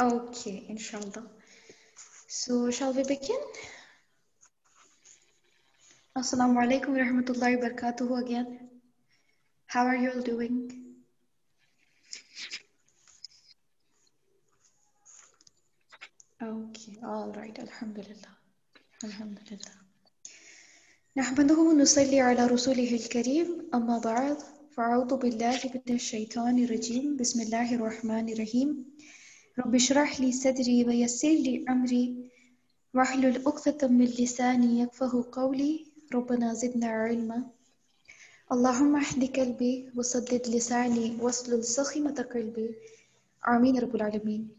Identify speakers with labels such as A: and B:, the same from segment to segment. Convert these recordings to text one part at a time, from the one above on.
A: Okay, inshallah. So, shall we begin? Assalamu alaikum wa rahmatullahi wa barakatuhu again. How are you all doing? Okay, all right. Alhamdulillah. Alhamdulillah. نحمده ونصلي على رسوله الكريم أما بعد فأعوذ بالله من الشيطان الرجيم بسم الله الرحمن الرحيم رب اشرح لي صدري ويسر لي أمري واحلل عقدة من لساني يفقه قولي ربنا زدنا علما اللهم اهد قلبي وسدد لساني واسلل سخيمة قلبي آمين رب العالمين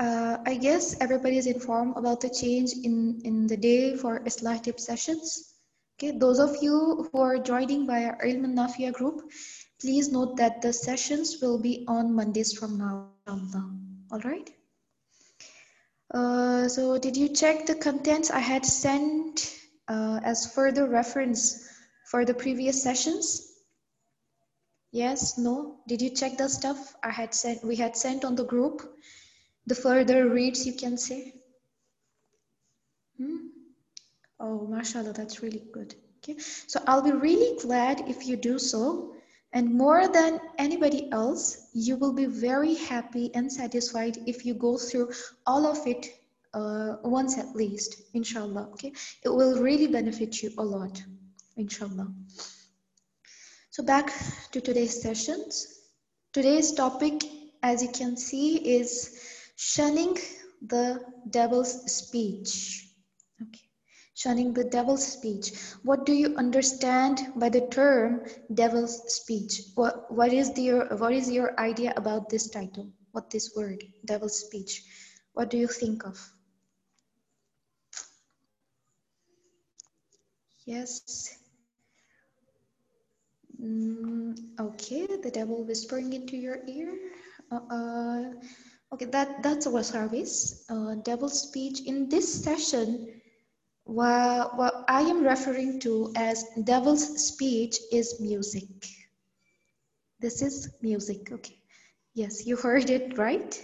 A: Uh, I guess everybody is informed about the change in, in the day for Islah tip sessions. Okay, those of you who are joining via Ilm Nafia group, please note that the sessions will be on Mondays from now. All right. Uh, so did you check the contents I had sent uh, as further reference for the previous sessions? Yes, no. Did you check the stuff I had sent? We had sent on the group the further reads you can say hmm? oh mashallah that's really good okay so i'll be really glad if you do so and more than anybody else you will be very happy and satisfied if you go through all of it uh, once at least inshallah okay? It will really benefit you a lot inshallah. So back to today's sessions. Today's topic as you can see is shunning the devil's speech. Okay, shunning the devil's speech. What do you understand by the term devil's speech? What what is the what is your idea about this title? What this word, devil's speech? What do you think of? Yes. Mm, okay, the devil whispering into your ear. Uh, Okay, that, that's our service, uh, devil speech. In this session, what, I am referring to as devil's speech is music. This is music, okay. Yes, you heard it right,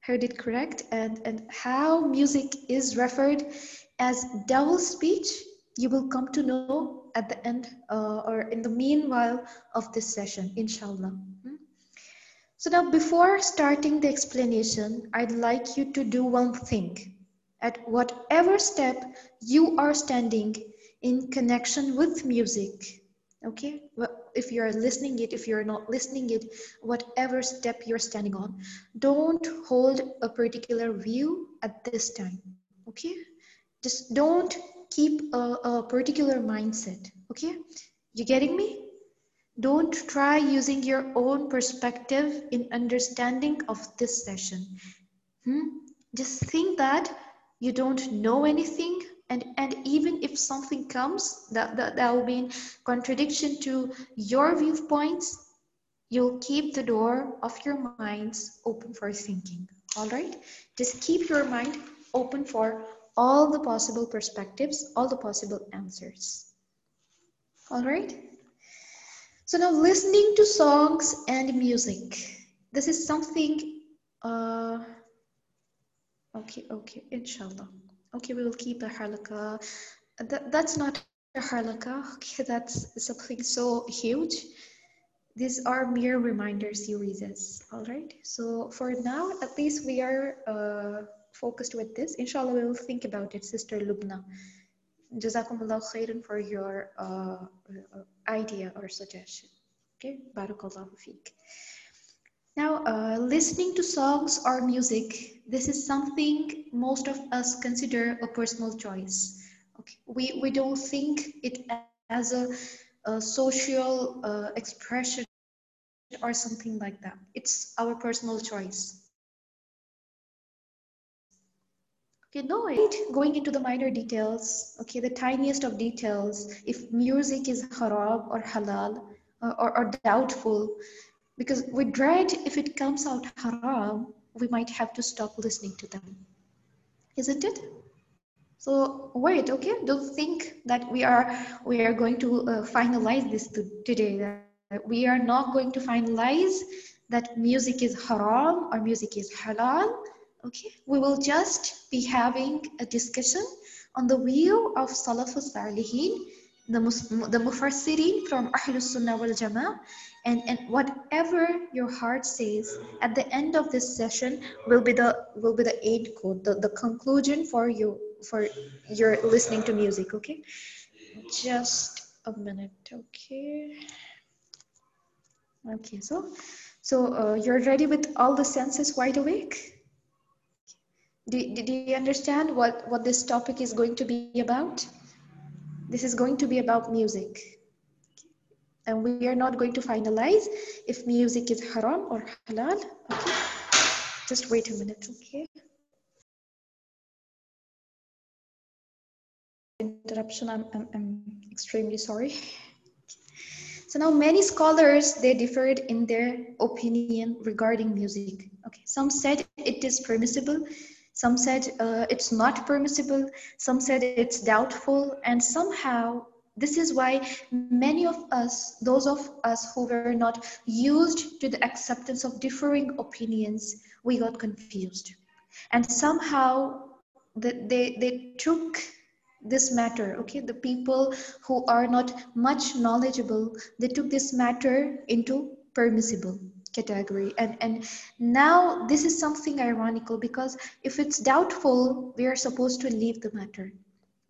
A: heard it correct. And, and how music is referred as devil's speech, you will come to know at the end uh, or in the meanwhile of this session, inshallah. So now before starting the explanation, I'd like you to do one thing. At whatever step you are standing in connection with music, okay? If you're listening it, if you're not listening it, whatever step you're standing on, don't hold a particular view at this time, okay? Just don't keep a, a particular mindset, okay? You getting me? Don't try using your own perspective in understanding of this session. Hmm? Just think that you don't know anything and, and even if something comes that, that, that will be in contradiction to your viewpoints, you'll keep the door of your minds open for thinking. All right? Just keep your mind open for all the possible perspectives, all the possible answers. All right? So now listening to songs and music. This is something, uh, okay, okay, inshallah. Okay, we will keep a halakha. That, that's not a halakha, okay, that's something so huge. These are mere reminder series, all right? So for now, at least we are uh, focused with this. Inshallah, we will think about it, Sister Lubna. Jazakumullah khairan for your uh, idea or suggestion. Okay, barakallahu feek. Now, uh, listening to songs or music, this is something most of us consider a personal choice. Okay, we, we don't think it as a, a social uh, expression or something like that. It's our personal choice. Okay, no, going into the minor details, okay, the tiniest of details, if music is haram or halal or, or, or doubtful, because we dread if it comes out haram, we might have to stop listening to them. Isn't it? So wait, okay, don't think that we are we are going to uh, finalize this to, today. we are not going to finalize that music is haram or music is halal. Okay, we will just be having a discussion on the view of Salafus Salihin, the, the Mufassirin from Ahlus Sunnah wal Jama'ah, and, and whatever your heart says at the end of this session will be the will be the aid code, the, the conclusion for you for your listening to music, okay? Just a minute, okay? Okay, so so uh, you're ready with all the senses wide awake? Do, do you understand what, what this topic is going to be about? This is going to be about music. And we are not going to finalize if music is haram or halal. Okay. Just wait a minute, okay? Interruption, I'm, I'm, I'm extremely sorry. So now many scholars, they differed in their opinion regarding music. Okay, some said it is permissible, some said uh, it's not permissible, some said it's doubtful, and somehow this is why many of us, those of us who were not used to the acceptance of differing opinions, we got confused. And somehow the, they, they took this matter okay? The people who are not much knowledgeable they took this matter into permissible category. And and now this is something ironical because if it's doubtful we are supposed to leave the matter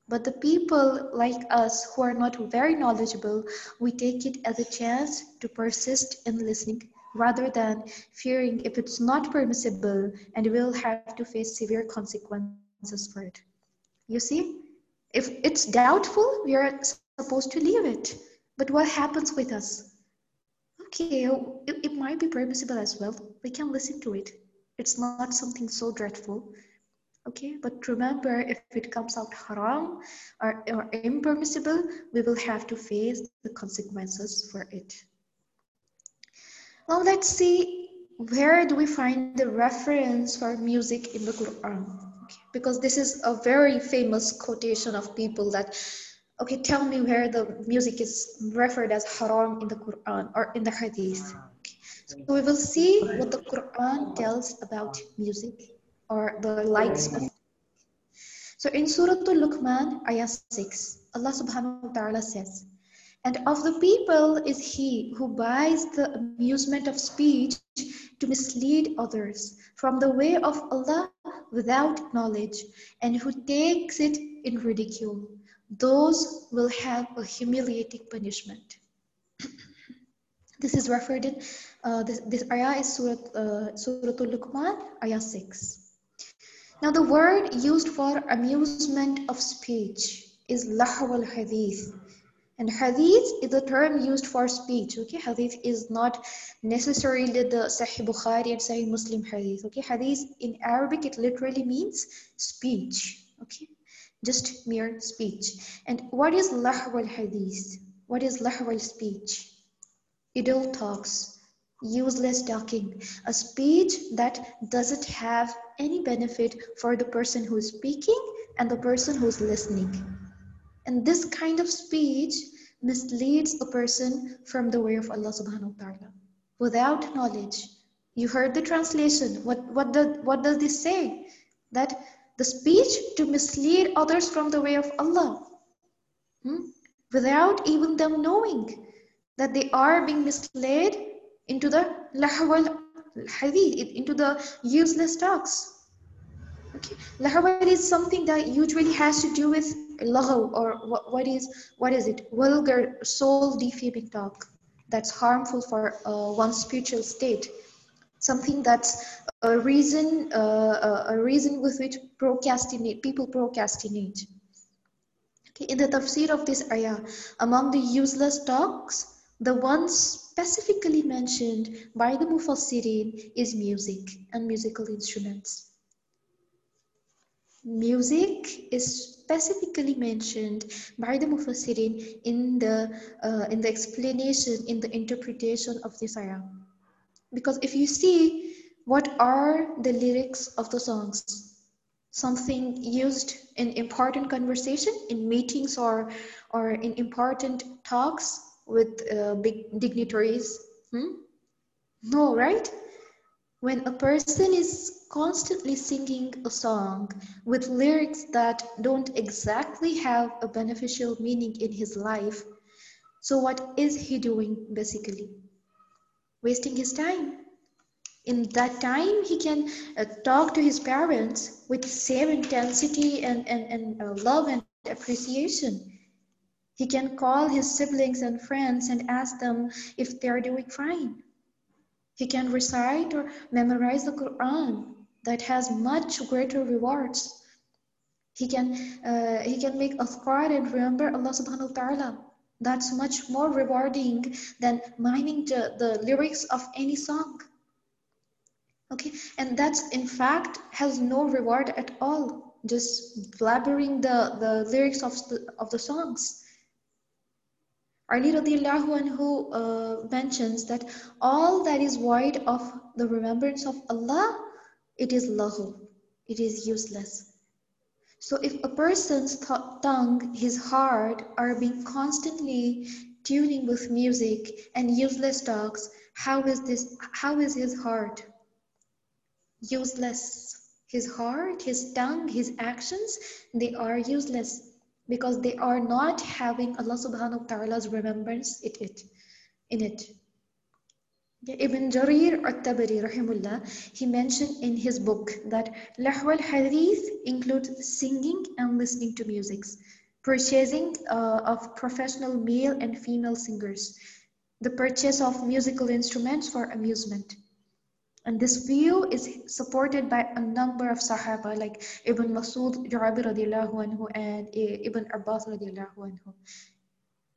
A: but the people like us who are not very knowledgeable we take it as a chance to persist in listening rather than fearing if it's not permissible and we'll have to face severe consequences for it you see if it's doubtful, we are supposed to leave it. But what happens with us? Okay, it, it might be permissible as well. We can listen to it. It's not something so dreadful. Okay, but remember, if it comes out haram or, or impermissible, we will have to face the consequences for it. Now let's see, where do we find the reference for music in the Quran? because this is a very famous quotation of people that okay tell me where the music is referred as haram in the quran or in the hadith okay. so we will see what the quran tells about music or the likes of so in surah al-luqman ayah 6 allah subhanahu wa ta'ala says and of the people is he who buys the amusement of speech to mislead others from the way of Allah without knowledge and who takes it in ridicule. Those will have a humiliating punishment. this is referred in, uh, this, this ayah is Surah, uh, Al-Luqman, ayah 6. Now the word used for amusement of speech is lahw al-hadith and hadith is a term used for speech. Okay, hadith is not necessarily the Sahih Bukhari and Sahih Muslim hadith. Okay, hadith in Arabic it literally means speech. Okay, just mere speech. And what is lahwal hadith? What is lahwal speech? Idle talks, useless talking, a speech that doesn't have any benefit for the person who is speaking and the person who is listening. And this kind of speech misleads a person from the way of Allah subhanahu wa ta'ala without knowledge. You heard the translation. What, what, the, what does this say? That the speech to mislead others from the way of Allah hmm? without even them knowing that they are being misled into the lahwal hadith, into the useless talks. Okay, lahwal is something that usually has to do with laghaw or what, what is what is it? Vulgar soul defaming talk that's harmful for uh, one's spiritual state. Something that's a reason uh, a reason with which procrastinate people procrastinate. Okay? In the tafsir of this ayah among the useless talks the ones specifically mentioned by the mufassirin is music and musical instruments Music is specifically mentioned by the Mufassirin in the uh, in the explanation, in the interpretation of this ayah. Because if you see what are the lyrics of the songs, something used in important conversation, in meetings or or in important talks with uh, big dignitaries. Hmm? No, right? When a person is constantly singing a song with lyrics that don't exactly have a beneficial meaning in his life, so what is he doing basically? Wasting his time. In that time, he can uh, talk to his parents with same intensity and, and, and uh, love and appreciation. He can call his siblings and friends and ask them if they are doing fine. He can recite or memorize the Quran that has much greater rewards. He can uh, he can make azkar and remember Allah subhanahu wa ta'ala. That's much more rewarding than miming the, the lyrics of any song. Okay, and that's in fact has no reward at all. Just blabbering the, the lyrics of the, of the songs. Ali radiallahu anhu uh, mentions that all that is void of the remembrance of Allah, it is lahu, it is useless. So if a person's tongue, his heart are being constantly tuning with music and useless talks, how is this, how is his heart? Useless. His heart, his tongue, his actions, they are useless because they are not having Allah subhanahu wa ta'ala's remembrance in it. In it. Ibn Jarir at-Tabari rahimullah, he mentioned in his book that lahwal hadith includes singing and listening to music, purchasing uh, of professional male and female singers, the purchase of musical instruments for amusement, and this view is supported by a number of Sahaba like Ibn Masud Jabir radiallahu anhu and Ibn Abbas radiallahu anhu.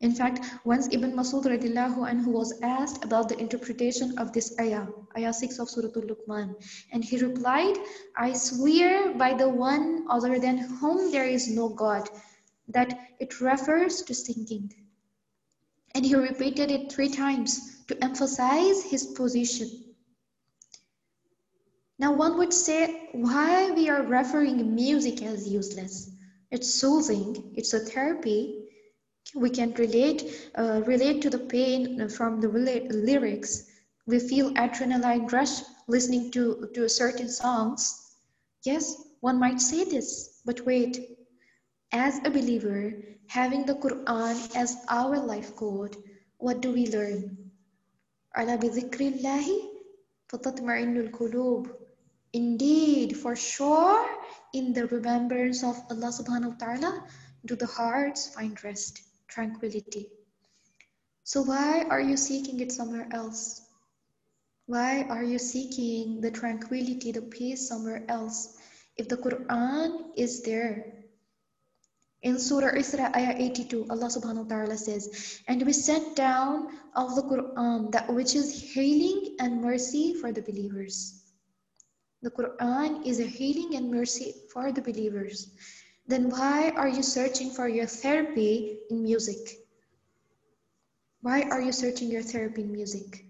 A: In fact, once Ibn Masud radiallahu anhu was asked about the interpretation of this ayah, ayah 6 of Surah Al-Luqman, and he replied, I swear by the one other than whom there is no God, that it refers to singing. And he repeated it three times to emphasize his position. Now one would say why we are referring music as useless. It's soothing, it's a therapy. We can relate, uh, relate to the pain from the lyrics. We feel adrenaline rush listening to, to certain songs. Yes, one might say this, but wait. As a believer, having the Quran as our life code, what do we learn? ألا بذكر الله فتطمئن القلوب Indeed, for sure, in the remembrance of Allah subhanahu wa ta'ala, do the hearts find rest, tranquility. So why are you seeking it somewhere else? Why are you seeking the tranquility, the peace somewhere else? If the Quran is there. In Surah Isra, ayah 82, Allah subhanahu wa ta'ala says, And we sent down of the Quran that which is healing and mercy for the believers. The Quran is a healing and mercy for the believers. Then why are you searching for your therapy in music? Why are you searching your therapy in music?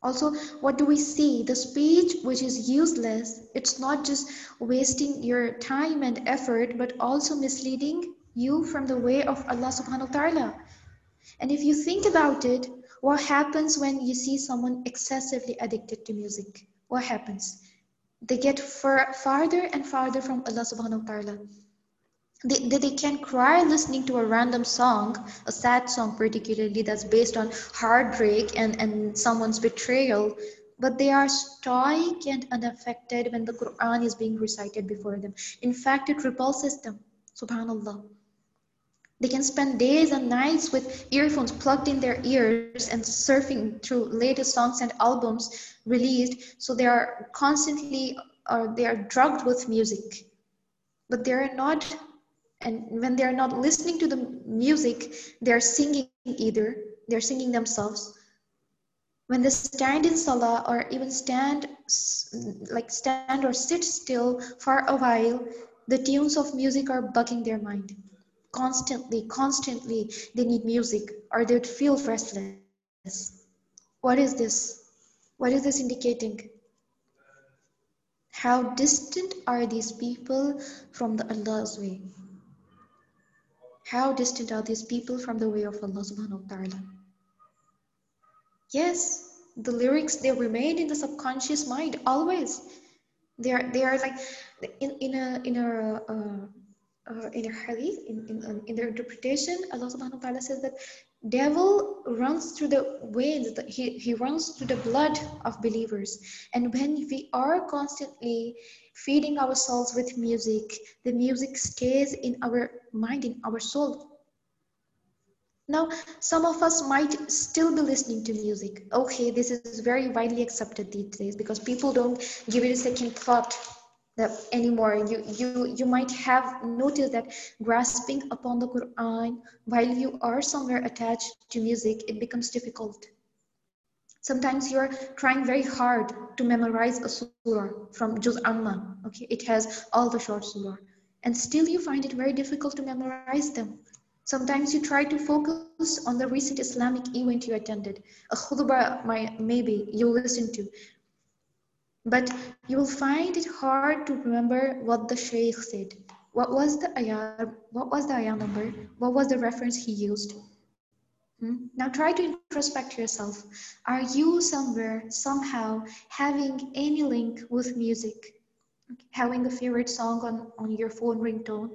A: Also, what do we see? The speech which is useless, it's not just wasting your time and effort, but also misleading you from the way of Allah subhanahu wa ta'ala. And if you think about it, what happens when you see someone excessively addicted to music? What happens? They get far, farther and farther from Allah subhanahu wa ta'ala. They, they, they can cry listening to a random song, a sad song particularly that's based on heartbreak and, and someone's betrayal, but they are stoic and unaffected when the Quran is being recited before them. In fact, it repulses them. Subhanallah. They can spend days and nights with earphones plugged in their ears and surfing through latest songs and albums released. So they are constantly or they are drugged with music. But they are not, and when they are not listening to the music, they are singing either. They're singing themselves. When they stand in salah or even stand like stand or sit still for a while, the tunes of music are bugging their mind constantly, constantly they need music or they would feel restless. What is this? What is this indicating? How distant are these people from the Allah's way? How distant are these people from the way of Allah subhanahu wa ta'ala? Yes, the lyrics they remain in the subconscious mind always they are they are like in in a in a uh, uh, in a hadith in, in in their interpretation allah subhanahu wa ta'ala says that devil runs through the veins he, he runs through the blood of believers. And when we are constantly feeding ourselves with music the music stays in our mind in our soul. Now, some of us might still be listening to music. Okay, this is very widely accepted these days because people don't give it a second thought anymore. You, you, you might have noticed that grasping upon the Quran while you are somewhere attached to music, it becomes difficult. Sometimes you're trying very hard to memorize a surah from Juz Amma. Okay, it has all the short surah. And still you find it very difficult to memorize them. Sometimes you try to focus on the recent Islamic event you attended, a khutbah maybe you listen to. But you will find it hard to remember what the Shaykh said. What was the ayah? What was the ayah number? What was the reference he used? Hmm? Now try to introspect yourself. Are you somewhere, somehow, having any link with music? Having a favorite song on, on your phone ringtone?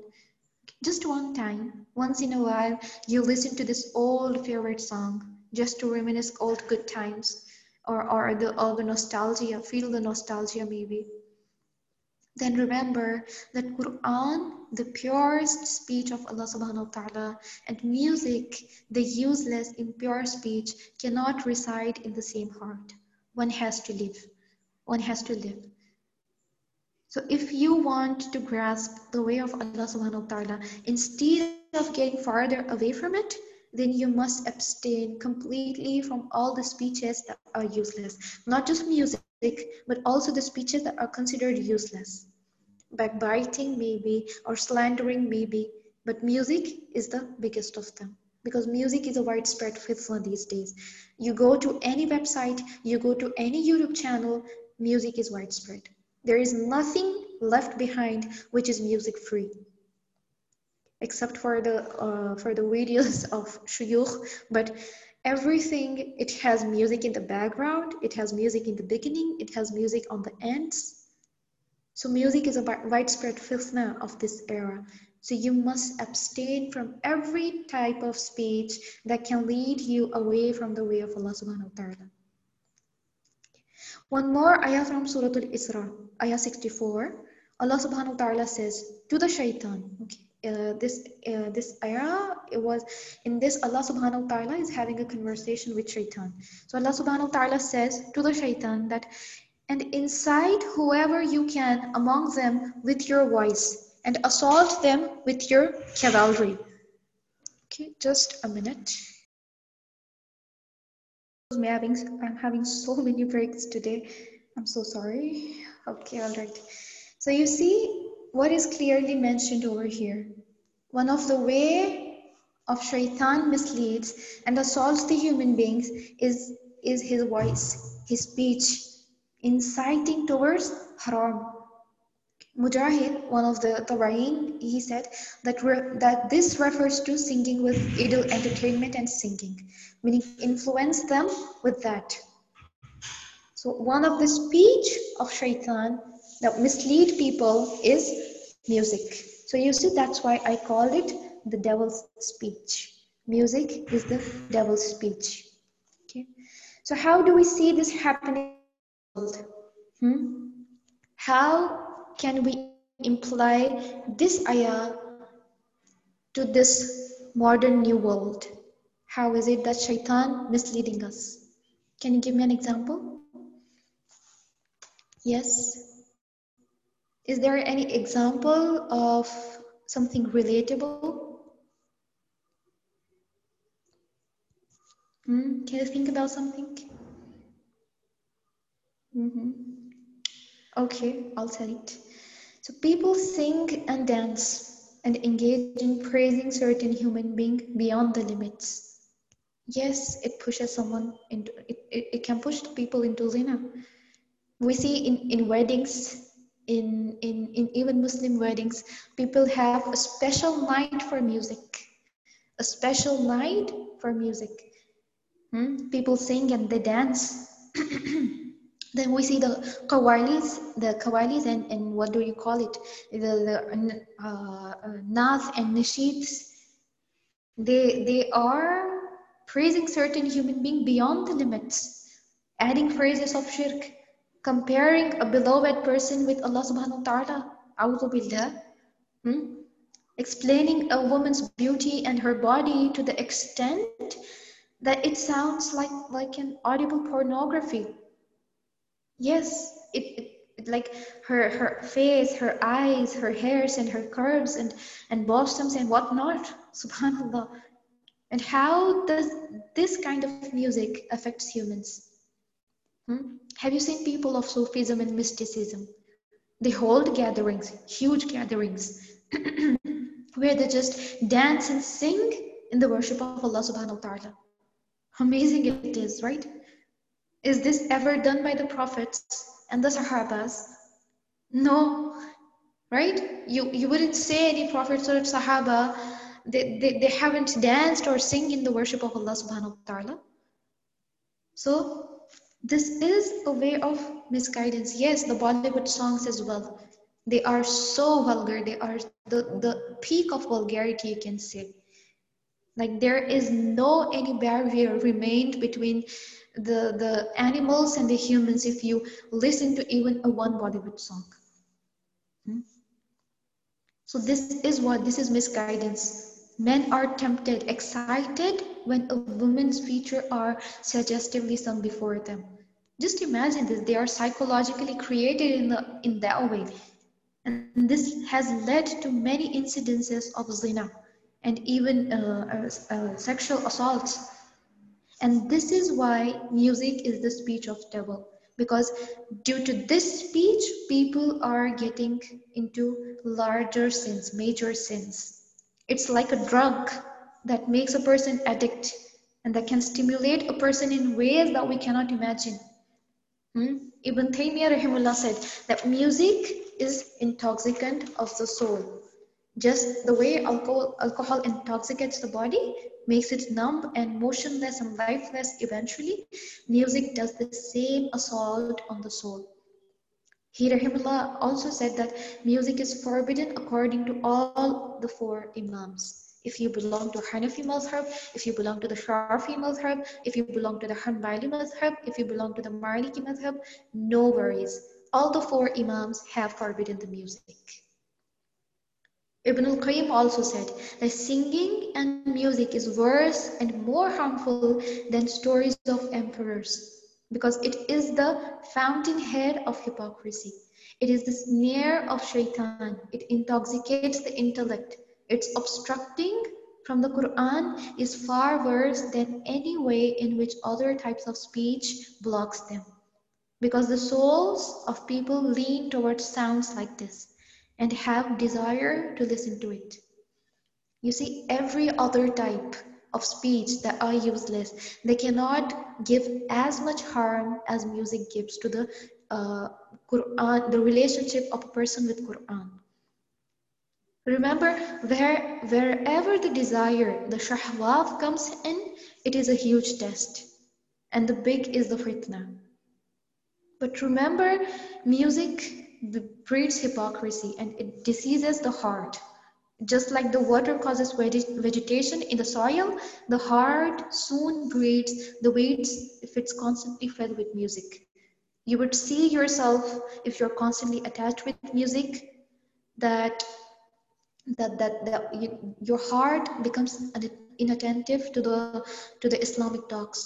A: Just one time, once in a while, you listen to this old favorite song just to reminisce old good times or, or the, all the nostalgia, feel the nostalgia maybe. Then remember that Quran, the purest speech of Allah subhanahu wa ta'ala, and music, the useless, impure speech, cannot reside in the same heart. One has to live. One has to live. So if you want to grasp the way of Allah subhanahu wa ta'ala, instead of getting farther away from it, then you must abstain completely from all the speeches that are useless. Not just music, but also the speeches that are considered useless. Backbiting maybe, or slandering maybe, but music is the biggest of them because music is a widespread fitna these days. You go to any website, you go to any YouTube channel, music is widespread. There is nothing left behind which is music free except for the uh, for the videos of shuyukh but everything it has music in the background it has music in the beginning it has music on the ends so music is a widespread fitna of this era. So you must abstain from every type of speech that can lead you away from the way of Allah subhanahu wa ta'ala. One more ayah from Surah Al-Isra, ayah 64. Allah subhanahu wa ta'ala says to the shaitan, okay, uh, this uh, this ayah it was in this Allah subhanahu wa ta'ala is having a conversation with shaitan. So Allah subhanahu wa ta'ala says to the shaitan that and incite whoever you can among them with your voice and assault them with your cavalry. Okay, just a minute. Having, I'm having so many breaks today. I'm so sorry. Okay, all right. So you see what is clearly mentioned over here. One of the way of shaitan misleads and assaults the human beings is, is his voice, his speech, inciting towards haram, Mujahid, one of the Tabain, he said that, that this refers to singing with idle entertainment and singing, meaning influence them with that. So one of the speech of shaitan that mislead people is music. So you see, that's why I called it the devil's speech. Music is the devil's speech. Okay. So how do we see this happening? Hmm? How can we imply this ayah to this modern new world? How is it that shaitan misleading us? Can you give me an example? Yes. Is there any example of something relatable? Hmm? Can you think about something? Mm -hmm. Okay, I'll tell it. So people sing and dance and engage in praising certain human being beyond the limits. Yes, it pushes someone into it, it, it can push people into zina. We see in, in weddings, in, in, in even Muslim weddings, people have a special night for music. A special night for music. Hmm? People sing and they dance then we see the kawalis, the kawalis, and, and what do you call it? The, the uh, uh, and nasheeds. They, they are praising certain human being beyond the limits, adding phrases of shirk, comparing a beloved person with Allah subhanahu wa ta'ala. A'udhu billah. Hmm? Explaining a woman's beauty and her body to the extent that it sounds like, like an audible pornography. Yes, it, it, it like her her face, her eyes, her hairs, and her curves and and blossoms and whatnot. Subhanallah. And how does this kind of music affects humans? Hmm? Have you seen people of Sufism and mysticism? They hold gatherings, huge gatherings, where they just dance and sing in the worship of Allah subhanahu wa ta'ala. Amazing it is, right? Is this ever done by the prophets and the Sahabas? No, right? You, you wouldn't say any prophets or Sahaba, they, they, they haven't danced or sing in the worship of Allah subhanahu wa ta'ala. So this is a way of misguidance. Yes, the Bollywood songs as well. They are so vulgar. They are the, the peak of vulgarity, you can say. Like there is no any barrier remained between the, the animals and the humans if you listen to even a one Bollywood song. Hmm? So this is what, this is misguidance. Men are tempted, excited when a woman's features are suggestively sung before them. Just imagine this, they are psychologically created in, the, in that way. And this has led to many incidences of zina and even uh, uh, uh, sexual assaults and this is why music is the speech of devil. Because due to this speech, people are getting into larger sins, major sins. It's like a drug that makes a person addict and that can stimulate a person in ways that we cannot imagine. Hmm? Ibn Taymiyyah rahimullah said that music is intoxicant of the soul. Just the way alcohol, alcohol intoxicates the body, makes it numb and motionless and lifeless eventually, music does the same assault on the soul. He rahimullah also said that music is forbidden according to all the four imams. If you belong to Hanafi madhab, if you belong to the Shafi madhab, if you belong to the Hanbali madhab, if you belong to the Maliki madhab, no worries. All the four imams have forbidden the music. Ibn al-Qayyim also said that singing and music is worse and more harmful than stories of emperors because it is the fountainhead of hypocrisy. It is the snare of shaitan. It intoxicates the intellect. Its obstructing from the Quran is far worse than any way in which other types of speech blocks them. Because the souls of people lean towards sounds like this and have desire to listen to it. You see, every other type of speech that are useless, they cannot give as much harm as music gives to the uh, Quran, the relationship of a person with Quran. Remember, where, wherever the desire, the shahwat comes in, it is a huge test. And the big is the fitna. But remember, music breeds hypocrisy and it diseases the heart. Just like the water causes vegetation in the soil, the heart soon breeds the weeds if it's constantly fed with music. You would see yourself, if you're constantly attached with music, that that that, that you, your heart becomes inattentive to the to the Islamic talks.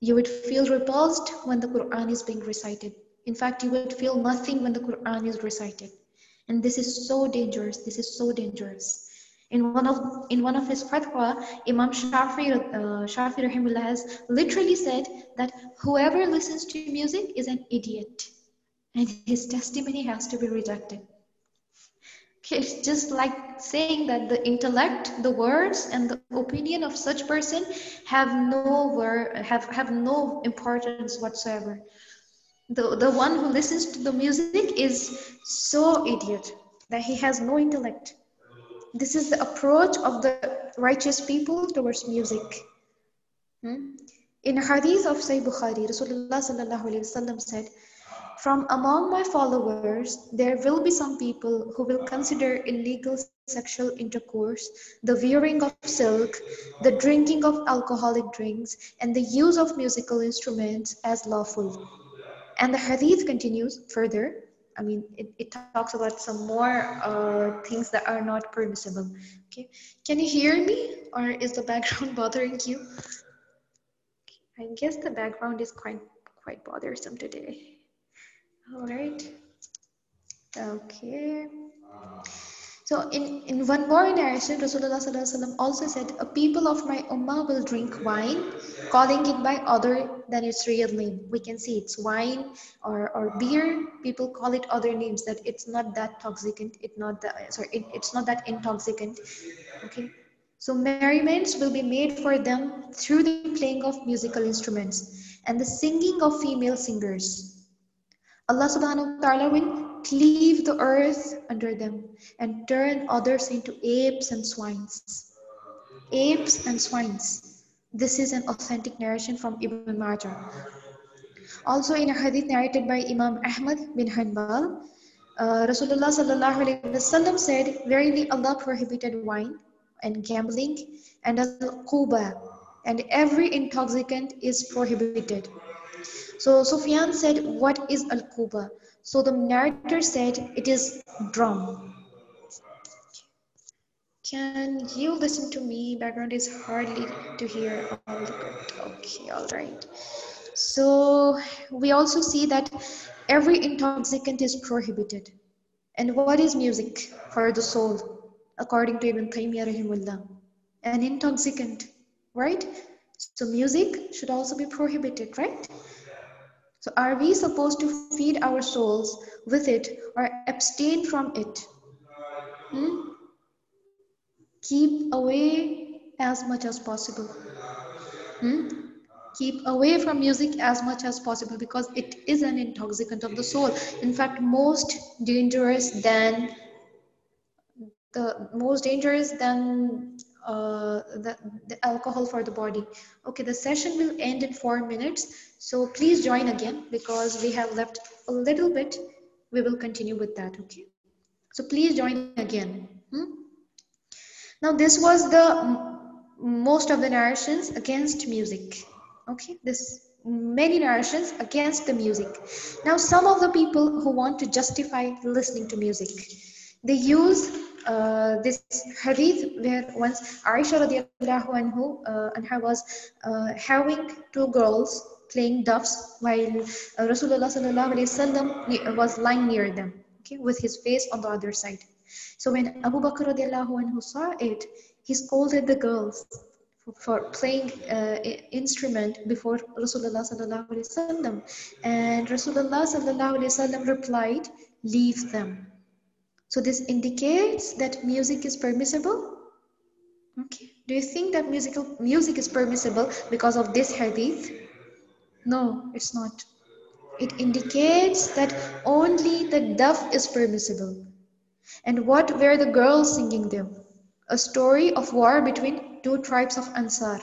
A: You would feel repulsed when the Quran is being recited in fact, you would feel nothing when the Quran is recited. And this is so dangerous. This is so dangerous. In one of in one of his fatwa, Imam Shafi, uh, Shafi rahimullah has literally said that whoever listens to music is an idiot, and his testimony has to be rejected. It's just like saying that the intellect, the words, and the opinion of such person have no have have no importance whatsoever the, the one who listens to the music is so idiot that he has no intellect. This is the approach of the righteous people towards music. Hmm? In hadith of Sahih Bukhari, Rasulullah said, From among my followers, there will be some people who will consider illegal sexual intercourse, the wearing of silk, the drinking of alcoholic drinks, and the use of musical instruments as lawful. And the hadith continues further. I mean, it, it talks about some more uh, things that are not permissible. Okay, can you hear me, or is the background bothering you? I guess the background is quite quite bothersome today. All right. Okay. So in, in one more narration, Rasulullah also said, A people of my ummah will drink wine, calling it by other than its real name. We can see it's wine or, or beer. People call it other names that it's not that toxicant. It not that sorry, it, it's not that intoxicant. Okay. So merriments will be made for them through the playing of musical instruments and the singing of female singers. Allah subhanahu wa ta'ala will cleave the earth under them and turn others into apes and swines. Apes and swines. This is an authentic narration from Ibn Majah. Also in a hadith narrated by Imam Ahmad bin Hanbal, uh, Rasulullah sallallahu alaihi wasallam said, "Verily Allah prohibited wine and gambling and al-quba, and every intoxicant is prohibited." So Sufyan said, "What is al-quba?" So the narrator said it is drum. Can you listen to me? Background is hardly to hear. All good. Okay, all right. So we also see that every intoxicant is prohibited. And what is music for the soul? According to Ibn Taymiyyah rahimullah. An intoxicant, right? So music should also be prohibited, right? So are we supposed to feed our souls with it or abstain from it? Hmm? Keep away as much as possible. Hmm? Keep away from music as much as possible because it is an intoxicant of the soul. In fact, most dangerous than the most dangerous than uh, the, the alcohol for the body. Okay, the session will end in four minutes. So please join again because we have left a little bit. We will continue with that, okay? So please join again. Hmm? Now this was the most of the narrations against music. Okay, this many narrations against the music. Now some of the people who want to justify listening to music, they use uh, this hadith where once Aisha radiallahu anhu, uh, anha was uh, having two girls playing duffs while uh, Rasulullah sallallahu alaihi wasallam was lying near them, okay, with his face on the other side. So when Abu Bakr radiallahu anhu saw it, he scolded the girls for playing uh, instrument before Rasulullah sallallahu alaihi wasallam, and Rasulullah sallallahu alaihi wasallam replied, "Leave them." So this indicates that music is permissible. Okay. Do you think that musical music is permissible because of this hadith? No, it's not. It indicates that only the duff is permissible. And what were the girls singing them? A story of war between two tribes of Ansar.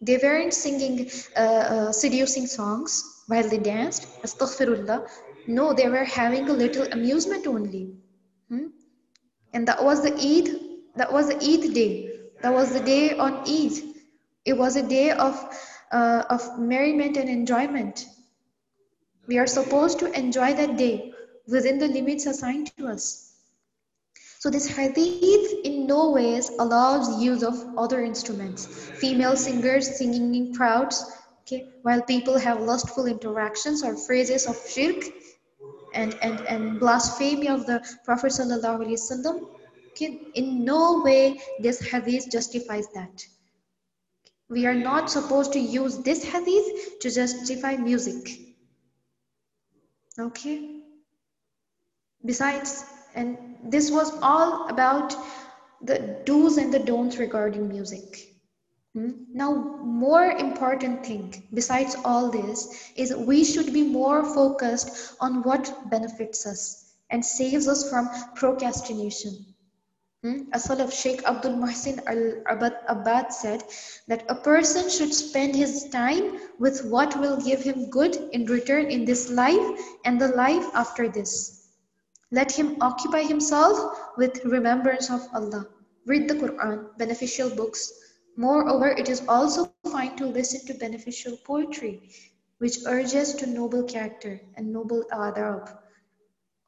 A: They weren't singing uh, uh, seducing songs while they danced. Astaghfirullah. No, they were having a little amusement only. And that was the Eid, that was the Eid day. That was the day on Eid. It was a day of, uh, of merriment and enjoyment. We are supposed to enjoy that day within the limits assigned to us. So this hadith in no ways allows use of other instruments. Female singers singing in crowds, okay, while people have lustful interactions or phrases of shirk, and, and, and blasphemy of the Prophet Alaihi Wasallam, in no way this hadith justifies that. We are not supposed to use this hadith to justify music. Okay? Besides, and this was all about the do's and the don'ts regarding music. Hmm? Now, more important thing besides all this is we should be more focused on what benefits us and saves us from procrastination. Hmm? A Salaf Sheikh Abdul Muhsin Al Abbad said that a person should spend his time with what will give him good in return in this life and the life after this. Let him occupy himself with remembrance of Allah. Read the Quran, beneficial books. Moreover, it is also fine to listen to beneficial poetry, which urges to noble character and noble adab.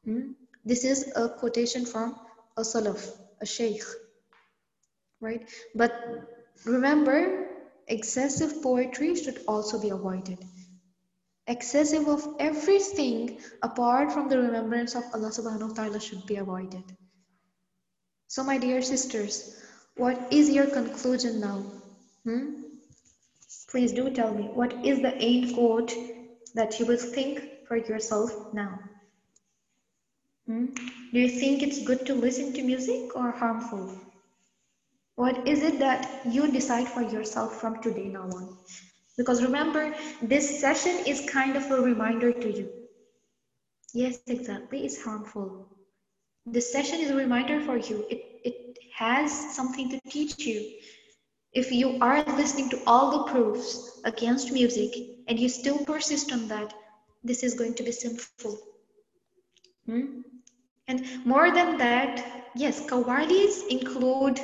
A: Hmm? This is a quotation from a Salaf a sheikh, right? But remember, excessive poetry should also be avoided. Excessive of everything apart from the remembrance of Allah subhanahu wa ta'ala should be avoided. So, my dear sisters, what is your conclusion now? Hmm? Please do tell me, what is the end quote that you will think for yourself now? Hmm? Do you think it's good to listen to music or harmful? What is it that you decide for yourself from today now on? Because remember, this session is kind of a reminder to you. Yes, exactly, it's harmful. This session is a reminder for you. It, it has something to teach you. If you are listening to all the proofs against music and you still persist on that, this is going to be sinful. Hmm? And more than that, yes, qawwalis include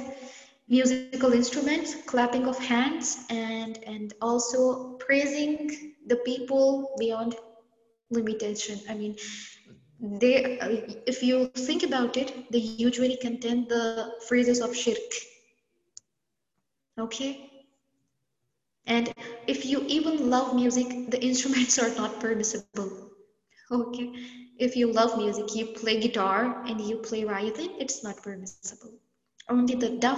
A: musical instruments, clapping of hands, and, and also praising the people beyond limitation. I mean, they, if you think about it, they usually contain the phrases of shirk. Okay? And if you even love music, the instruments are not permissible. Okay? If you love music, you play guitar and you play violin, it's not permissible. Only the